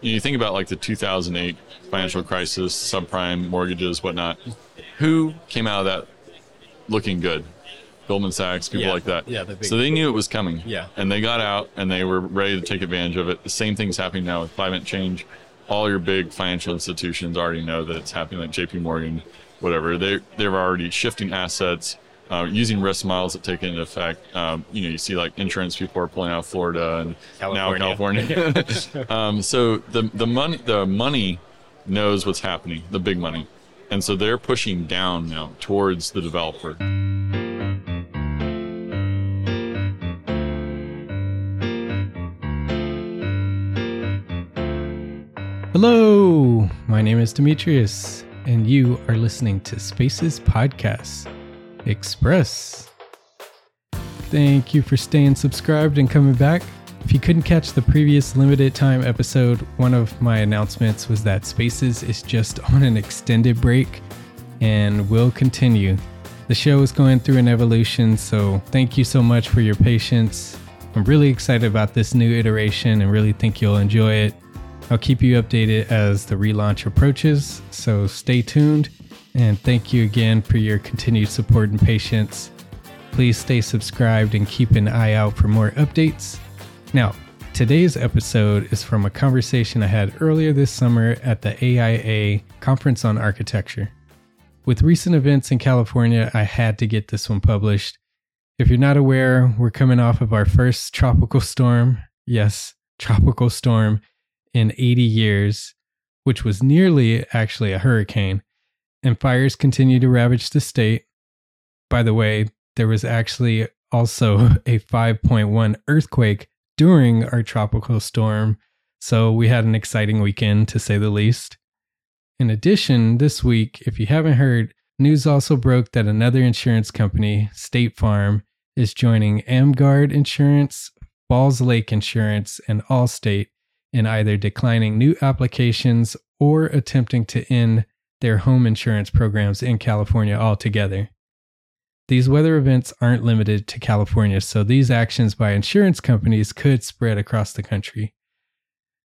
you think about like the 2008 financial crisis, subprime mortgages, whatnot. Who came out of that looking good? Goldman Sachs, people Yeah. like that. Yeah, the big- so they knew it was coming. Yeah. And they got out and they were ready to take advantage of it. The same thing's happening now with climate change. All your big financial institutions already know that it's happening, like JP Morgan, whatever. They they're already shifting assets, uh, using risk models that take into effect. Um, you know, you see like insurance people are pulling out of Florida and now California. um, so the the money the money knows what's happening, the big money, and so they're pushing down now towards the developer. Hello, my name is Demetrius, and you are listening to Spaces Podcast Express. Thank you for staying subscribed and coming back. If you couldn't catch the previous limited time episode, one of my announcements was that Spaces is just on an extended break and will continue. The show is going through an evolution, so thank you so much for your patience. I'm really excited about this new iteration and really think you'll enjoy it. I'll keep you updated as the relaunch approaches, so stay tuned. And thank you again for your continued support and patience. Please stay subscribed and keep an eye out for more updates. Now, today's episode is from a conversation I had earlier this summer at the AIA Conference on Architecture. With recent events in California, I had to get this one published. If you're not aware, we're coming off of our first tropical storm. Yes, tropical storm in 80 years, which was nearly actually a hurricane, and fires continue to ravage the state. By the way, there was actually also a 5.1 earthquake during our tropical storm, so we had an exciting weekend to say the least. In addition, this week, if you haven't heard, news also broke that another insurance company, State Farm, is joining AmGUARD Insurance, Falls Lake Insurance, and Allstate in either declining new applications or attempting to end their home insurance programs in California altogether. These weather events aren't limited to California, so these actions by insurance companies could spread across the country.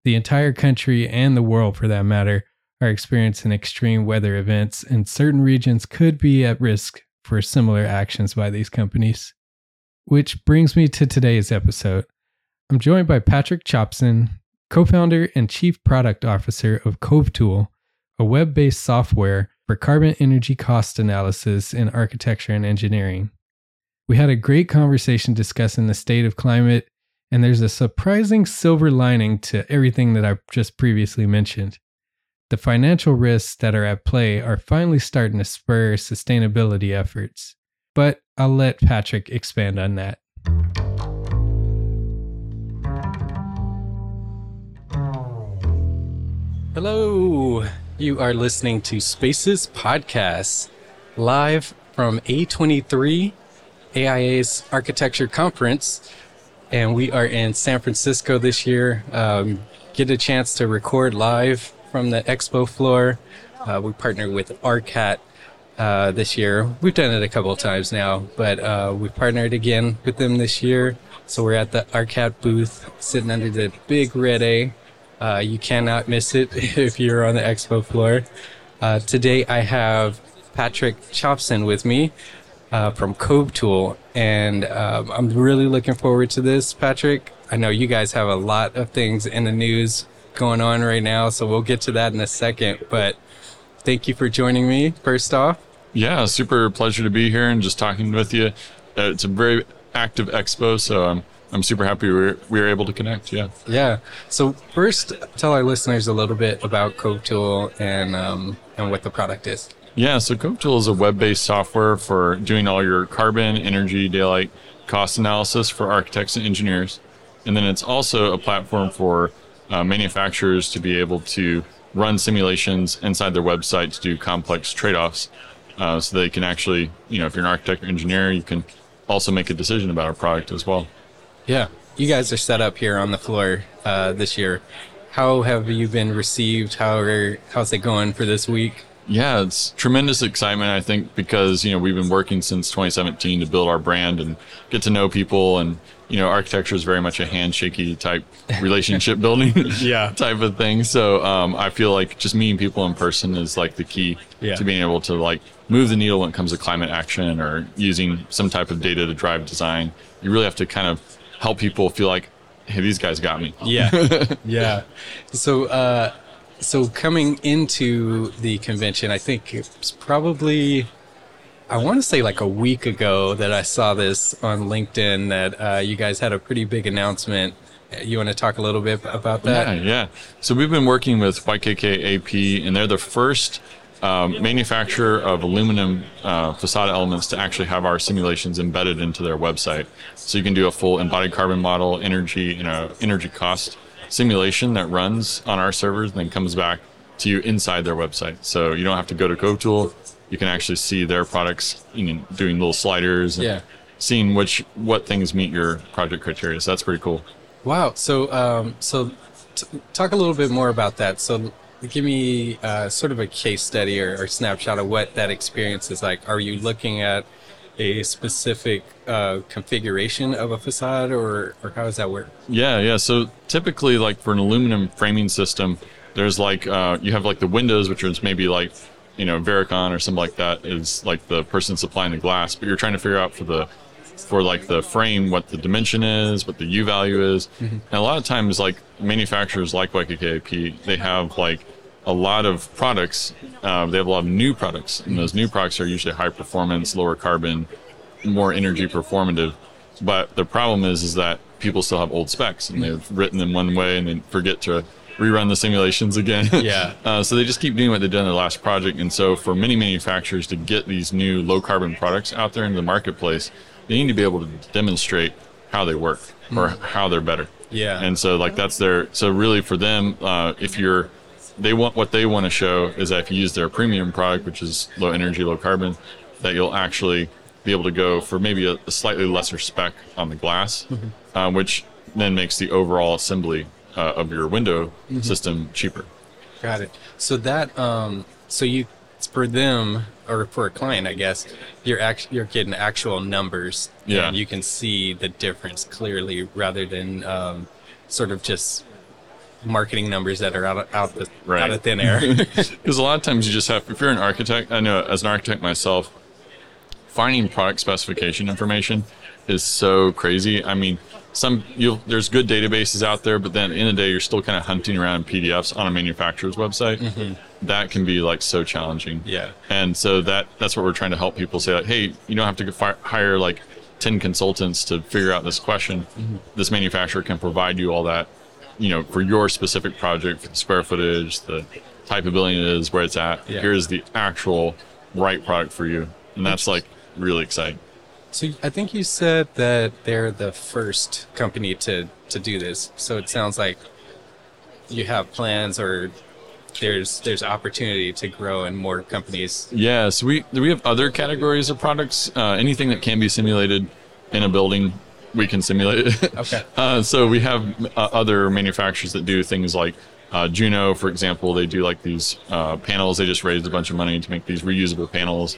The entire country and the world, for that matter, are experiencing extreme weather events, and certain regions could be at risk for similar actions by these companies. Which brings me to today's episode. I'm joined by Patrick Chopson, co founder and chief product officer of CoveTool, a web based software for carbon energy cost analysis in architecture and engineering. We had a great conversation discussing the state of climate, and there's a surprising silver lining to everything that I've just previously mentioned. The financial risks that are at play are finally starting to spur sustainability efforts. But I'll let Patrick expand on that. Hello, you are listening to Spaces Podcast, live from A23, AIA's Architecture Conference, and we are in San Francisco this year. Um, get a chance to record live from the expo floor. Uh, we partnered with ARCAT uh, this year. We've done it a couple of times now, but uh, we partnered again with them this year. So we're at the ARCAT booth, sitting under the big red A. Uh, you cannot miss it if you're on the expo floor. Uh, today I have Patrick Chopson with me uh, from CoveTool, and um, I'm really looking forward to this, Patrick. I know you guys have a lot of things in the news going on right now, so we'll get to that in a second. But thank you for joining me. First off, Yeah, super pleasure to be here and just talking with you. Uh, it's a very active expo, so I'm I'm super happy we were, we were able to connect. Yeah. yeah. So first, tell our listeners a little bit about CoveTool and um, and what the product is. Yeah, so CoveTool is a web-based software for doing all your carbon, energy, daylight cost analysis for architects and engineers. And then it's also a platform for uh, manufacturers to be able to run simulations inside their website to do complex trade-offs. Uh, so they can actually, you know, if you're an architect or engineer, you can also make a decision about a product as well. Yeah. You guys are set up here on the floor uh, this year. How have you been received? How are how's it going for this week? Yeah, it's tremendous excitement, I think, because, you know, we've been working since 2017 to build our brand and get to know people. And, you know, architecture is very much a handshakey type relationship building Yeah. type of thing. So um, I feel like just meeting people in person is like the key Yeah. to being able to like move the needle when it comes to climate action or using some type of data to drive design. You really have to kind of help people feel like, hey, these guys got me. Yeah. yeah. So, uh, so coming into the convention, I think it's probably, I want to say like a week ago that I saw this on LinkedIn that uh, you guys had a pretty big announcement. You want to talk a little bit about that? Yeah, yeah. So we've been working with YKK AP, and they're the first um, manufacturer of aluminum uh, facade elements to actually have our simulations embedded into their website. So you can do a full embodied carbon model, energy, you know, energy cost simulation that runs on our servers, and then comes back to you inside their website. So you don't have to go to CoveTool. You can actually see their products, you know, doing little sliders, and Yeah. seeing which what things meet your project criteria. So that's pretty cool. Wow. So, um, so t- talk a little bit more about that. So, give me uh, sort of a case study or, or snapshot of what that experience is like. Are you looking at a specific uh, configuration of a facade, or or how does that work? Yeah, yeah. So typically, like for an aluminum framing system, there's like uh, you have like the windows, which is maybe like you know Viracon or something like that is like the person supplying the glass, but you're trying to figure out for the for like the frame what the dimension is, what the U value is, and a lot of times like manufacturers like YKKAP, they have like a lot of products. Uh, they have a lot of new products, and those new products are usually high performance, lower carbon, more energy performative. But the problem is, is that people still have old specs, and they've written them one way, and they forget to rerun the simulations again. Yeah. uh, so they just keep doing what they've done in the last project, and so for many manufacturers to get these new low carbon products out there into the marketplace, they need to be able to demonstrate how they work or how they're better. Yeah. And so like that's their so really for them, uh, if you're they want what they want to show is that if you use their premium product, which is low energy, low carbon, that you'll actually be able to go for maybe a, a slightly lesser spec on the glass, uh, which then makes the overall assembly uh, of your window system cheaper. Got it. So that um so you for them or for a client, I guess, you're act- you're getting actual numbers. Yeah. And you can see the difference clearly rather than um sort of just marketing numbers that are out of, out the Right. out of thin air. Because a lot of times you just have, if you're an architect, I know as an architect myself, finding product specification information is so crazy. I mean, some there's good databases out there, but then in the day you're still kind of hunting around PDFs on a manufacturer's website. Mm-hmm. That can be like so challenging. Yeah. And so that that's what we're trying to help people say like, hey, you don't have to hire like 10 consultants to figure out this question. Mm-hmm. This manufacturer can provide you all that, you know, for your specific project, for the square footage, the type of building it is, where it's at. Yeah. Here's the actual right product for you. And that's like really exciting. So I think you said that they're the first company to to do this. So it sounds like you have plans or there's there's opportunity to grow in more companies. Yes, we we have other categories of products. Uh, anything that can be simulated in a building, we can simulate it. Okay. Uh, so we have uh, other manufacturers that do things like uh, Juno, for example. They do like these uh, panels. They just raised a bunch of money to make these reusable panels.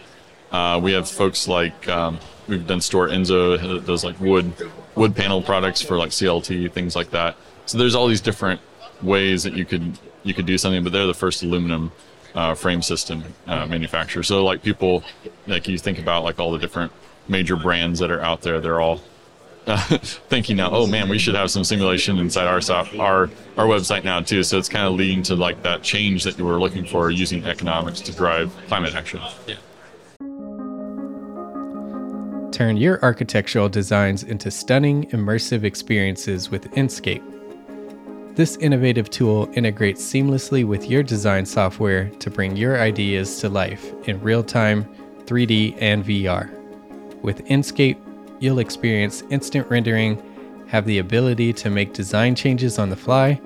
Uh, we have folks like um, we've done Stora Enso does like wood wood panel products for like CLT things like that. So there's all these different ways that you could you could do something, but they're the first aluminum uh, frame system uh, manufacturer. So like people like you think about like all the different major brands that are out there, they're all thinking now, oh man, we should have some simulation inside our soft, our our website now too. So it's kind of leading to like that change that you were looking for using economics to drive climate action. Yeah. Turn your architectural designs into stunning, immersive experiences with Enscape. This innovative tool integrates seamlessly with your design software to bring your ideas to life in real time, 3D, and VR. With Enscape, you'll experience instant rendering, have the ability to make design changes on the fly,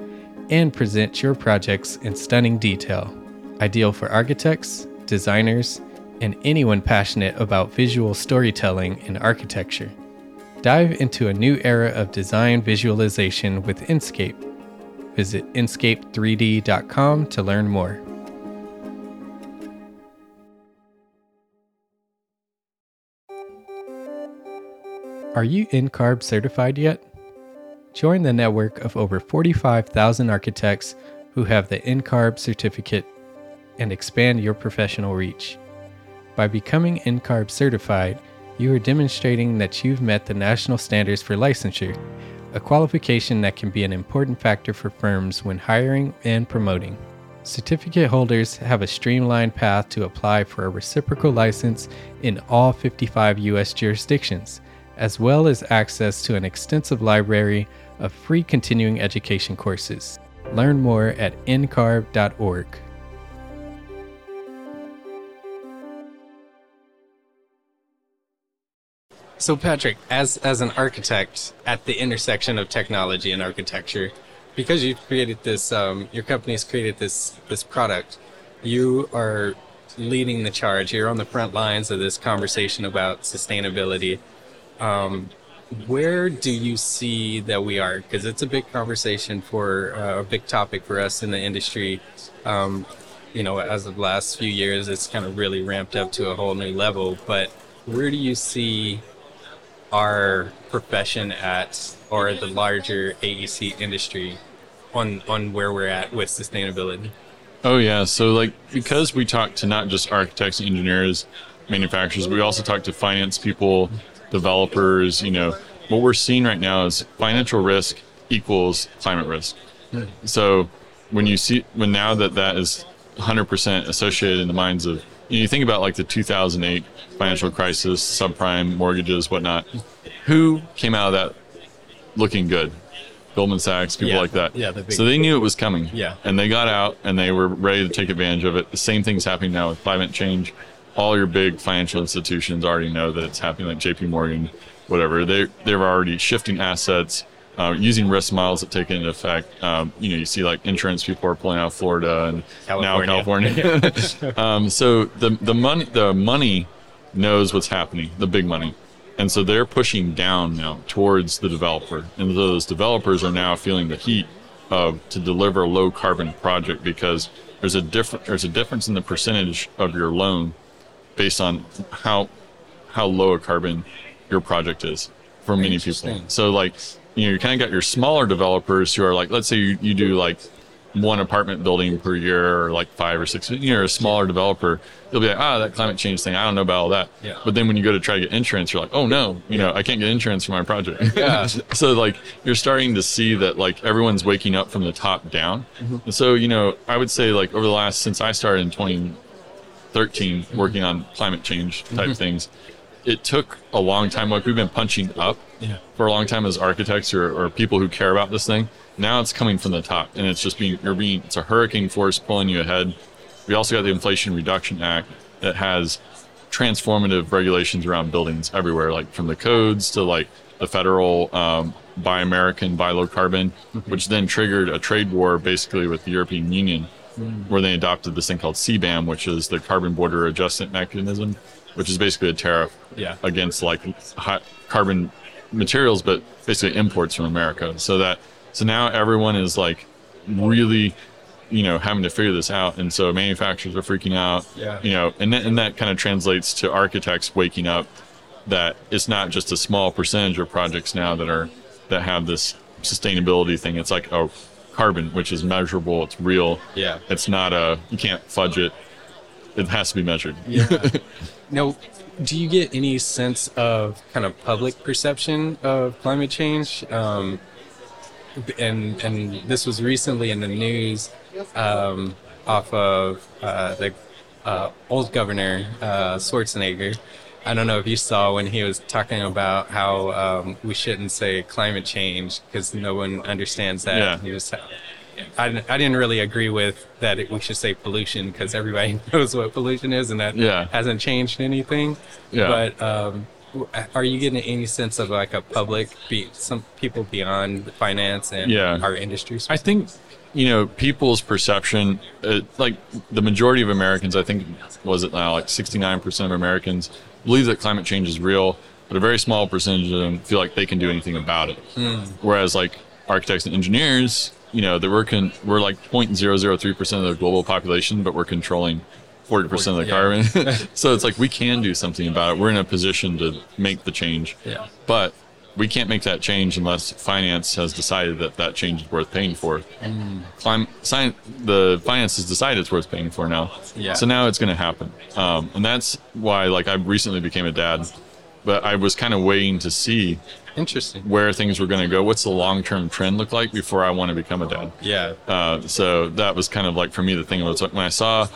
and present your projects in stunning detail. Ideal for architects, designers, and anyone passionate about visual storytelling and architecture. Dive into a new era of design visualization with Enscape. Visit Enscape3D.com to learn more. Are you NCARB certified yet? Join the network of over 45,000 architects who have the NCARB certificate and expand your professional reach. By becoming NCARB certified, you are demonstrating that you've met the national standards for licensure, a qualification that can be an important factor for firms when hiring and promoting. Certificate holders have a streamlined path to apply for a reciprocal license in all 55 U.S. jurisdictions, as well as access to an extensive library of free continuing education courses. Learn more at ncarb.org. So, Patrick, as as an architect at the intersection of technology and architecture, because you've created this, um, your company's created this this product, you are leading the charge. You're on the front lines of this conversation about sustainability. Um, where do you see that we are? Because it's a big conversation for uh, a big topic for us in the industry. Um, you know, as of the last few years, it's kind of really ramped up to a whole new level. But where do you see our profession at, or the larger AEC industry, on on where we're at with sustainability? Oh yeah, so like because we talk to not just architects, engineers, manufacturers, we also talk to finance people, developers. You know, what we're seeing right now is financial risk equals climate risk. Hmm. So when you see when now that that is 100% associated in the minds of you, think about like the 2008 financial crisis, subprime mortgages, whatnot. Who came out of that looking good? Goldman Sachs, people Yeah. like that. Yeah, the so they knew it was coming. Yeah. And they got out and they were ready to take advantage of it. The same thing's happening now with climate change. All your big financial institutions already know that it's happening, like JP Morgan, whatever. They they're already shifting assets, uh, using risk models that take into effect. Um, you know, you see like insurance people are pulling out of Florida and now California. um, so the the money the money knows what's happening, the big money. And so they're pushing down now towards the developer. And those developers are now feeling the heat of to deliver a low carbon project because there's a different there's a difference in the percentage of your loan based on how how low a carbon your project is for many people. So like you know you kind of got your smaller developers who are like let's say you, you do like one apartment building per year or like five or six you're a smaller developer you'll be like ah that climate change thing i don't know about all that. Yeah. but then when you go to try to get insurance you're like oh no you know i can't get insurance for my project. Yeah. so like you're starting to see that like everyone's waking up from the top down. And so you know i would say like over the last since i started in 2013 working on climate change type things it took a long time. Like we've been punching up Yeah. for a long time as architects or, or people who care about this thing. Now it's coming from the top and it's just being you're being it's a hurricane force pulling you ahead. We also got the inflation reduction act that has transformative regulations around buildings everywhere like from the codes to like the federal um, buy american buy low carbon which then triggered a trade war basically with the european union where they adopted this thing called cbam which is the carbon border adjustment mechanism which is basically a tariff Yeah. against like carbon materials, but basically imports from America. So that so now everyone is like really, you know, having to figure this out, and so manufacturers are freaking out. Yeah. You know, and that, and that kind of translates to architects waking up that it's not just a small percentage of projects now that are that have this sustainability thing. It's like oh, carbon, which is measurable, it's real. Yeah. It's not a you can't fudge it. It has to be measured. Yeah. now, do you get any sense of kind of public perception of climate change? Um, and and this was recently in the news um, off of uh, the uh, old governor uh, Schwarzenegger. I don't know if you saw when he was talking about how um, we shouldn't say climate change because no one understands that. Yeah. I, didn't- I didn't really agree with that it, we should say pollution because everybody knows what pollution is and that Yeah. hasn't changed anything. Yeah. But um, are you getting any sense of like a public, be, some people beyond finance and Yeah. our industries? I think you know people's perception, uh, like the majority of Americans, I think was it now like 69% of Americans believe that climate change is real, but a very small percentage of them feel like they can do anything about it. Whereas like architects and engineers, you know, that we're con- we're like 0.003% of the global population, but we're controlling 40% of the Yeah. carbon. so it's like we can do something about it. We're in a position to make the change. Yeah. But we can't make that change unless finance has decided that that change is worth paying for. Clim- science, the finance has decided it's worth paying for now. Yeah. So now it's going to happen, um, and that's why like I recently became a dad, but I was kind of waiting to see Interesting. where things were going to go. What's the long term trend look like before I want to become a dad? Yeah. Uh, so that was kind of like for me the thing was like when I saw,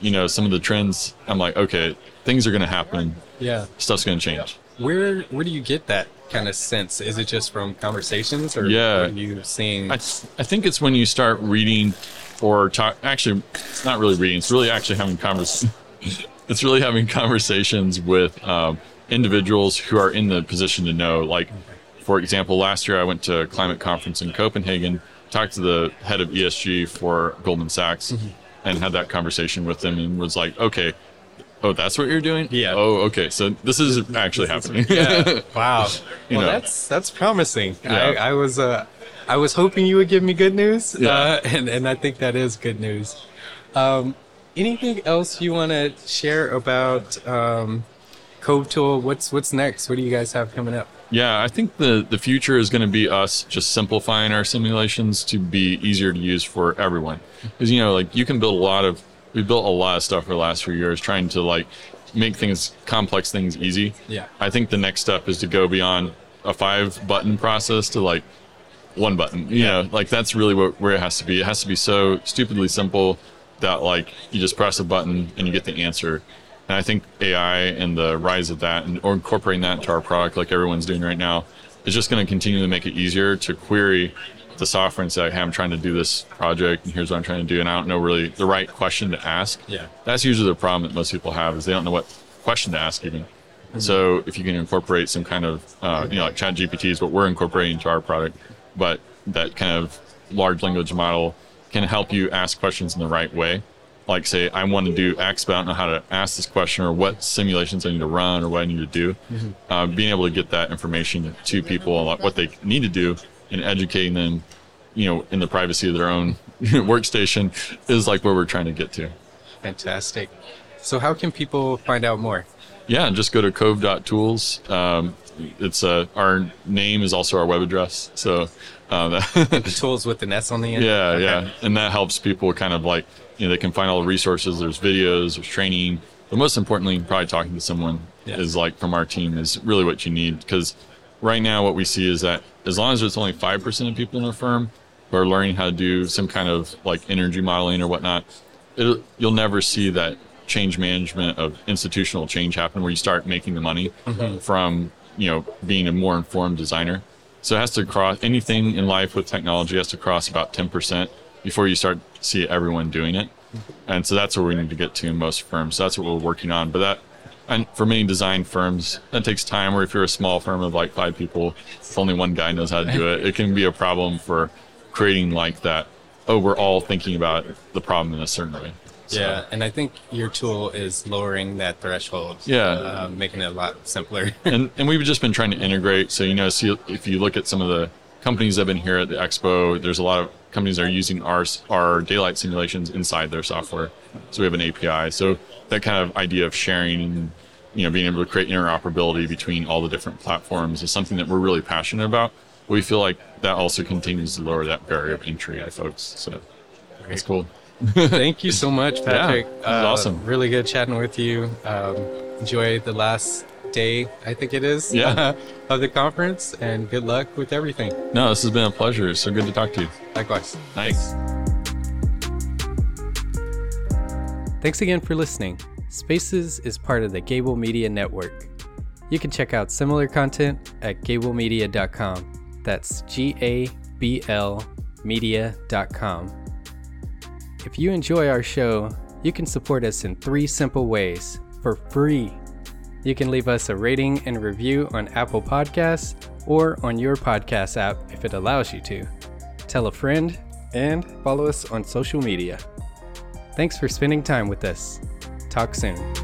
you know, some of the trends, I'm like, okay, things are going to happen. Yeah. Stuff's going to change. Where where do you get that kind of sense? Is it just from conversations or Yeah. are you seeing I, I think it's when you start reading or talk. Actually, it's not really reading. It's really actually having convers. it's really having conversations with um, individuals who are in the position to know. Like, for example, last year I went to a climate conference in Copenhagen, talked to the head of ESG for Goldman Sachs, and had that conversation with them, and was like, okay. Oh, that's what you're doing? Yeah. Oh, okay. So this is actually happening. Yeah. Wow. Well, know. that's that's promising. Yeah. I, I was uh, I was hoping you would give me good news. Yeah. Uh, and and I think that is good news. Um, anything else you want to share about um, Cove Tool? What's what's next? What do you guys have coming up? Yeah, I think the the future is going to be us just simplifying our simulations to be easier to use for everyone. Mm-hmm. Because you know, like you can build a lot of we built a lot of stuff for the last few years trying to like make things complex things easy. Yeah. I think the next step is to go beyond a five button process to like one button. You know, like that's really what where it has to be. It has to be so stupidly simple that like you just press a button and you get the answer. And I think AI and the rise of that and or incorporating that into our product like everyone's doing right now is just going to continue to make it easier to query the software and say, hey, I'm trying to do this project and here's what I'm trying to do. And I don't know really the right question to ask. Yeah. That's usually the problem that most people have is they don't know what question to ask even. So if you can incorporate some kind of, uh, you know, like Chat GPT is what we're incorporating into our product, but that kind of large language model can help you ask questions in the right way. Like say, I want to do X, but I don't know how to ask this question or what simulations I need to run or what I need to do. Uh, being able to get that information to people and what they need to do and educating them, you know, in the privacy of their own workstation is like where we're trying to get to. Fantastic. So how can people find out more? Yeah, just go to cove.tools. Um, it's uh, our name is also our web address. So, uh, that, Tools with an S on the end. yeah, Okay. yeah, and that helps people kind of like you know they can find all the resources. There's videos, there's training, but most importantly, probably talking to someone Yeah. is like from our team is really what you need because right now what we see is that as long as there's only five percent of people in a firm who are learning how to do some kind of like energy modeling or whatnot, you'll never see that change management of institutional change happen where you start making the money mm-hmm. from you know being a more informed designer so it has to cross anything in life with technology has to cross about 10% before you start to see everyone doing it and so that's where we need to get to in most firms so that's what we're working on but that and for many design firms that takes time or if you're a small firm of like five people if only one guy knows how to do it it can be a problem for creating like that oh we're all thinking about the problem in a certain way So- Yeah, and I think your tool is lowering that threshold. Yeah. uh, making it a lot simpler. and and we've just been trying to integrate. So you know, see if you look at some of the companies that have been here at the expo, there's a lot of companies are using our our daylight simulations inside their software. So we have an API. So that kind of idea of sharing and you know being able to create interoperability between all the different platforms is something that we're really passionate about. We feel like that also continues to lower that barrier of entry to folks. So that's cool. Thank you so much, Patrick. it was awesome. Really good chatting with you. Um, enjoy the last day, I think it is, Yeah. of the conference, and good luck with everything. No, this has been a pleasure. It's so good to talk to you. Likewise. Nice. Thanks again for listening. Spaces is part of the Gabl Media Network. You can check out similar content at gablmedia.com. That's G A B L media.com. If you enjoy our show, you can support us in three simple ways for free. You can leave us a rating and review on Apple Podcasts or on your podcast app if it allows you to. Tell a friend and follow us on social media. Thanks for spending time with us. Talk soon.